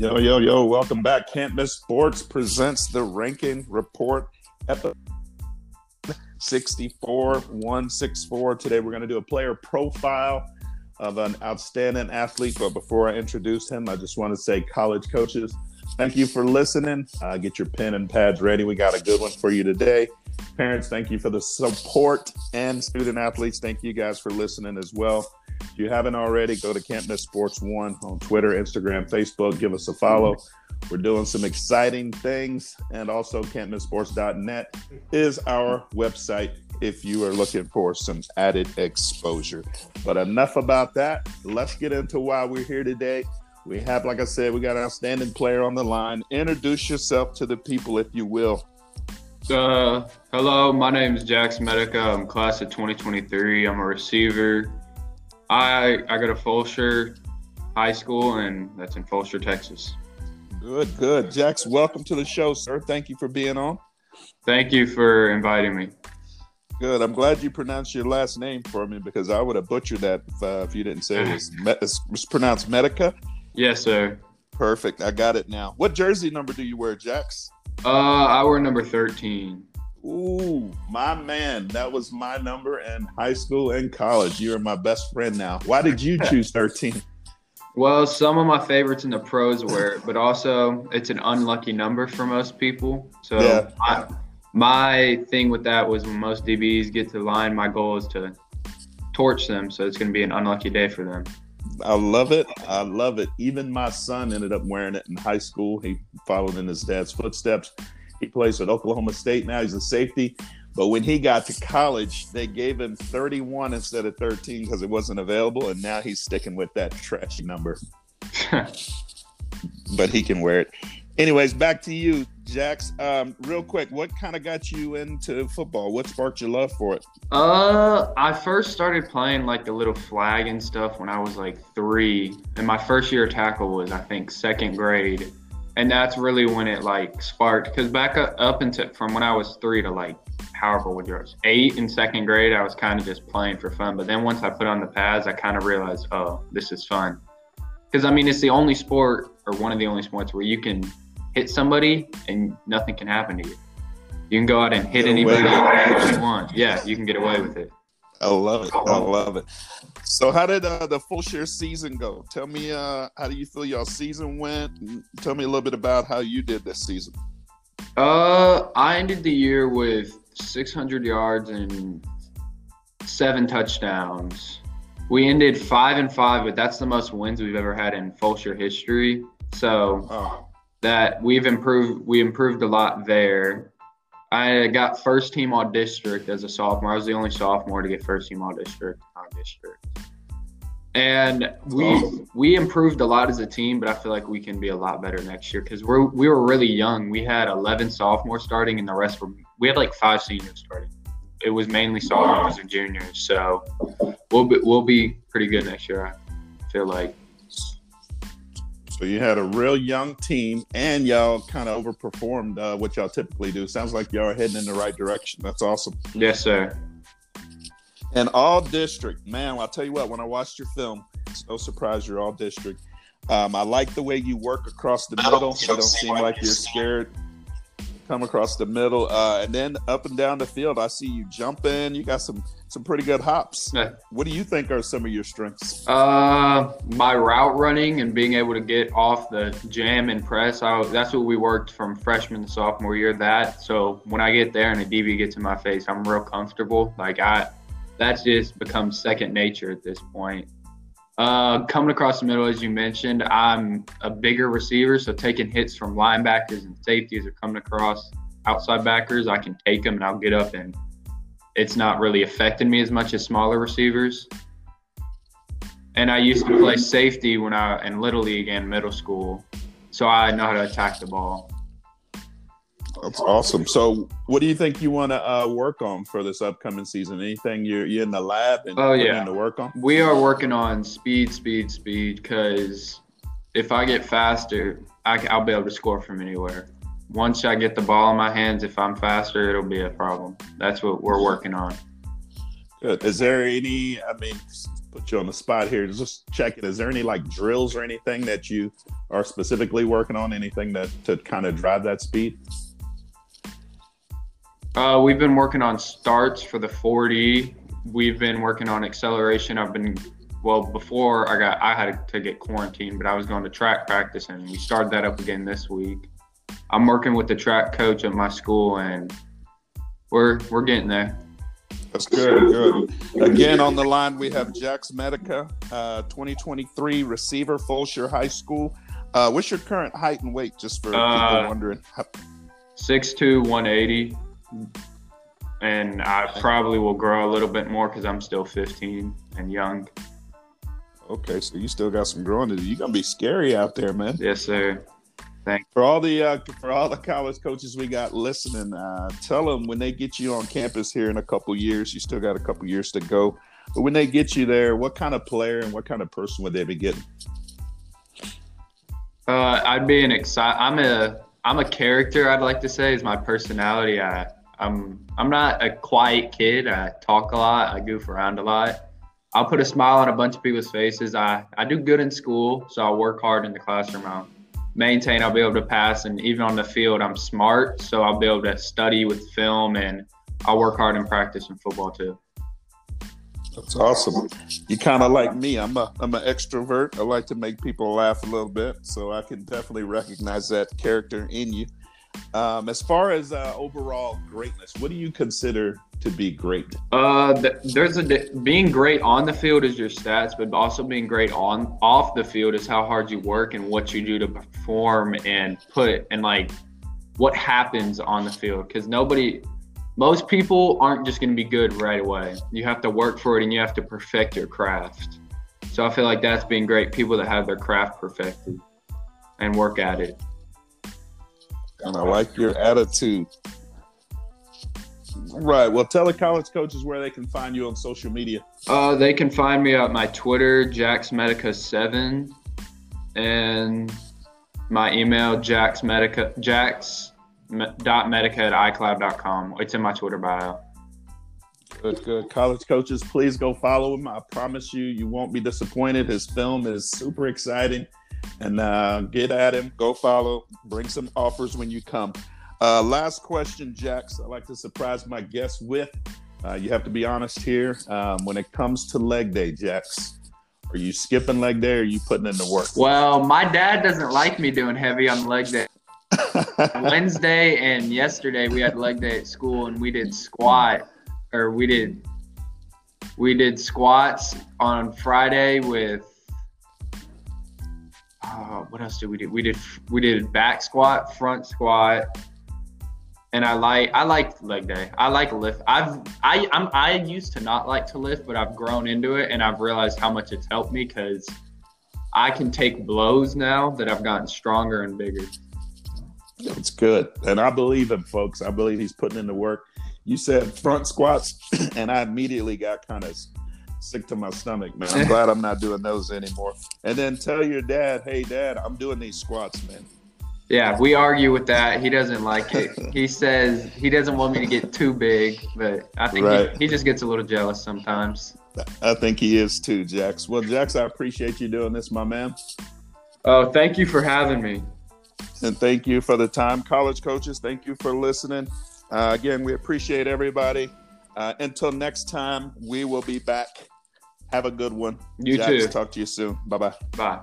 Yo, yo, yo, welcome back. Can't Miss Sports presents the ranking report episode 64 164. Today we're going to do a player profile of an outstanding athlete. But before I introduce him, I just want to say, college coaches, thank you for listening. Uh, get your pen and pads ready. We got a good one for you today. Parents, thank you for the support. And student athletes, thank you guys for listening as well. If you haven't already, go to Can't Miss Sports One on Twitter, Instagram, Facebook. Give us a follow. We're doing some exciting things. And also, can'tmissports.net is our website if you are looking for some added exposure. But enough about that. Let's get into why we're here today. We have, like I said, we got an outstanding player on the line. Introduce yourself to the people, if you will. Uh, hello, my name is Jax Medica. I'm class of 2023. I'm a receiver. I I go to Fulshear High School, and that's in Fulshear, Texas. Good, good. Jax, welcome to the show, sir. Thank you for being on. Thank you for inviting me. Good. I'm glad you pronounced your last name for me because I would have butchered that if, uh, if you didn't say it was, me- it was pronounced Medica. Yes, sir. Perfect. I got it now. What jersey number do you wear, Jax? Uh, I wear number 13. Ooh, my man. That was my number in high school and college. You are my best friend now. Why did you choose 13? Well, some of my favorites in the pros were it, but also it's an unlucky number for most people. So Yeah. my, my thing with that was when most DBs get to the line, my goal is to torch them. So it's going to be an unlucky day for them. I love it. I love it. Even my son ended up wearing it in high school. He followed in his dad's footsteps. He plays at Oklahoma State now. He's a safety. But when he got to college, they gave him 31 instead of 13 because it wasn't available. And now he's sticking with that trashy number. But he can wear it. Anyways, back to you, Jax. Um, real quick, what kind of got you into football? What sparked your love for it? Uh, I first started playing like the little flag and stuff when I was like three, and my first year of tackle was I think second grade, and that's really when it like sparked. Because back up, up into from when I was three to like however old you was eight in second grade, I was kind of just playing for fun. But then once I put on the pads, I kind of realized, oh, this is fun. Because I mean, it's the only sport or one of the only sports where you can hit somebody and nothing can happen to you. You can go out and hit Get anybody you want. Yeah, you can get away with it. I love it. I love it. So, how did uh, the Fulshear season go? Tell me, uh, how do you feel y'all season went? Tell me a little bit about how you did this season. Uh, I ended the year with 600 yards and seven touchdowns. We ended five and five, but that's the most wins we've ever had in Fulshear history. So Oh, that we've improved. We improved a lot there. I got first team all district as a sophomore. I was the only sophomore to get first team all district, all district. And we awesome. we improved a lot as a team, but I feel like we can be a lot better next year because we're we were really young. We had 11 sophomores starting, and the rest were we had like five seniors starting. It was mainly sophomores and juniors, so we'll be we'll be pretty good next year. I feel like. So you had a real young team, and y'all kind of overperformed uh, what y'all typically do. Sounds like y'all are heading in the right direction. That's awesome. Yes, sir. And all district, man. I'll tell you what. When I watched your film, it's no surprise you're all district. Um, I like the way you work across the middle. You don't seem like you're scared. Come across the middle, uh, and then up and down the field. I see you jumping. You got some some pretty good hops. Yeah. What do you think are some of your strengths? Uh, my route running and being able to get off the jam and press. I, that's what we worked from freshman to sophomore year. That so when I get there and a DB gets in my face, I'm real comfortable. Like I, that's just become second nature at this point. Uh, coming across the middle, as you mentioned, I'm a bigger receiver, so taking hits from linebackers and safeties are coming across outside backers. I can take them and I'll get up and it's not really affecting me as much as smaller receivers. And I used to play safety when I in little league and middle school, so I know how to attack the ball. That's awesome. So, what do you think you want to uh, work on for this upcoming season? Anything you're, you're in the lab and Oh, yeah. to work on? We are working on speed, speed, speed. Because if I get faster, I, will be able to score from anywhere. Once I get the ball in my hands, if I'm faster, it'll be a problem. That's what we're working on. Good. Is there any? I mean, put you on the spot here. Just checking. Is there any like drills or anything that you are specifically working on? Anything that to kind of drive that speed? Uh, we've been working on starts for the 40. We've been working on acceleration. I've been well before I got I had to get quarantined, but I was going to track practice and we started that up again this week. I'm working with the track coach at my school and we're we're getting there. That's good, good. Again, on the line, we have Jax Medica, uh, 2023 receiver, Fulshear High School. Uh, what's your current height and weight, just for uh, people wondering? 6'2", 180 and I probably will grow a little bit more because I'm still 15 and young. Okay, so you still got some growing to do. You're gonna be scary out there, man. Yes, sir. Thanks. For all the uh, for all the college coaches we got listening, uh, tell them when they get you on campus here in a couple years. You still got a couple years to go, but when they get you there, what kind of player and what kind of person would they be getting? Uh, I'd be an excited. I'm a I'm a character. I'd like to say is my personality. I I'm I'm not a quiet kid. I talk a lot. I goof around a lot. I'll put a smile on a bunch of people's faces. I, I do good in school, so I'll work hard in the classroom. I'll maintain, I'll be able to pass, and even on the field, I'm smart, so I'll be able to study with film, and I'll work hard in practice in football too. That's awesome. You kind of like me. I'm a I'm an extrovert. I like to make people laugh a little bit, so I can definitely recognize that character in you. Um, as far as uh, overall greatness, what do you consider to be great? Uh, there's a being great on the field is your stats, but also being great on off the field is how hard you work and what you do to perform and put and like what happens on the field. Because nobody, most people aren't just going to be good right away. You have to work for it and you have to perfect your craft. So I feel like that's being great. People that have their craft perfected and work at it. And I like your attitude. Right. Well, tell the college coaches where they can find you on social media. Uh, they can find me at my Twitter, JaxMedica7, and my email, JaxMedica, at iCloud.com. It's in my Twitter bio. Good, good. College coaches, please go follow him. I promise you, you won't be disappointed. His film is super exciting and uh, get at him. Go follow. Bring some offers when you come. Uh, last question, Jax. I like to surprise my guests with. Uh, you have to be honest here. Um, when it comes to leg day, Jax, are you skipping leg day or are you putting in the work? Well, my dad doesn't like me doing heavy on leg day. Wednesday and yesterday we had leg day at school and we did squat or we did we did squats on Friday with uh, what else did we do? We did we did back squat, front squat, and I like I like leg day. I like lift. I've I I'm I used to not like to lift, but I've grown into it, and I've realized how much it's helped me because I can take blows now that I've gotten stronger and bigger. It's good, and I believe him, folks. I believe he's putting in the work. You said front squats, and I immediately got kind of sick to my stomach, man. I'm glad I'm not doing those anymore. And then tell your dad, hey, dad, I'm doing these squats, man. Yeah, we argue with that. He doesn't like it. he says he doesn't want me to get too big, but I think right. he, he just gets a little jealous sometimes. I think he is too, Jax. Well, Jax, I appreciate you doing this, my man. Oh, thank you for having me. And thank you for the time. College coaches, thank you for listening. Uh, again, we appreciate everybody. Uh, until next time, we will be back. Have a good one. You Jax, too. Talk to you soon. Bye-bye. Bye.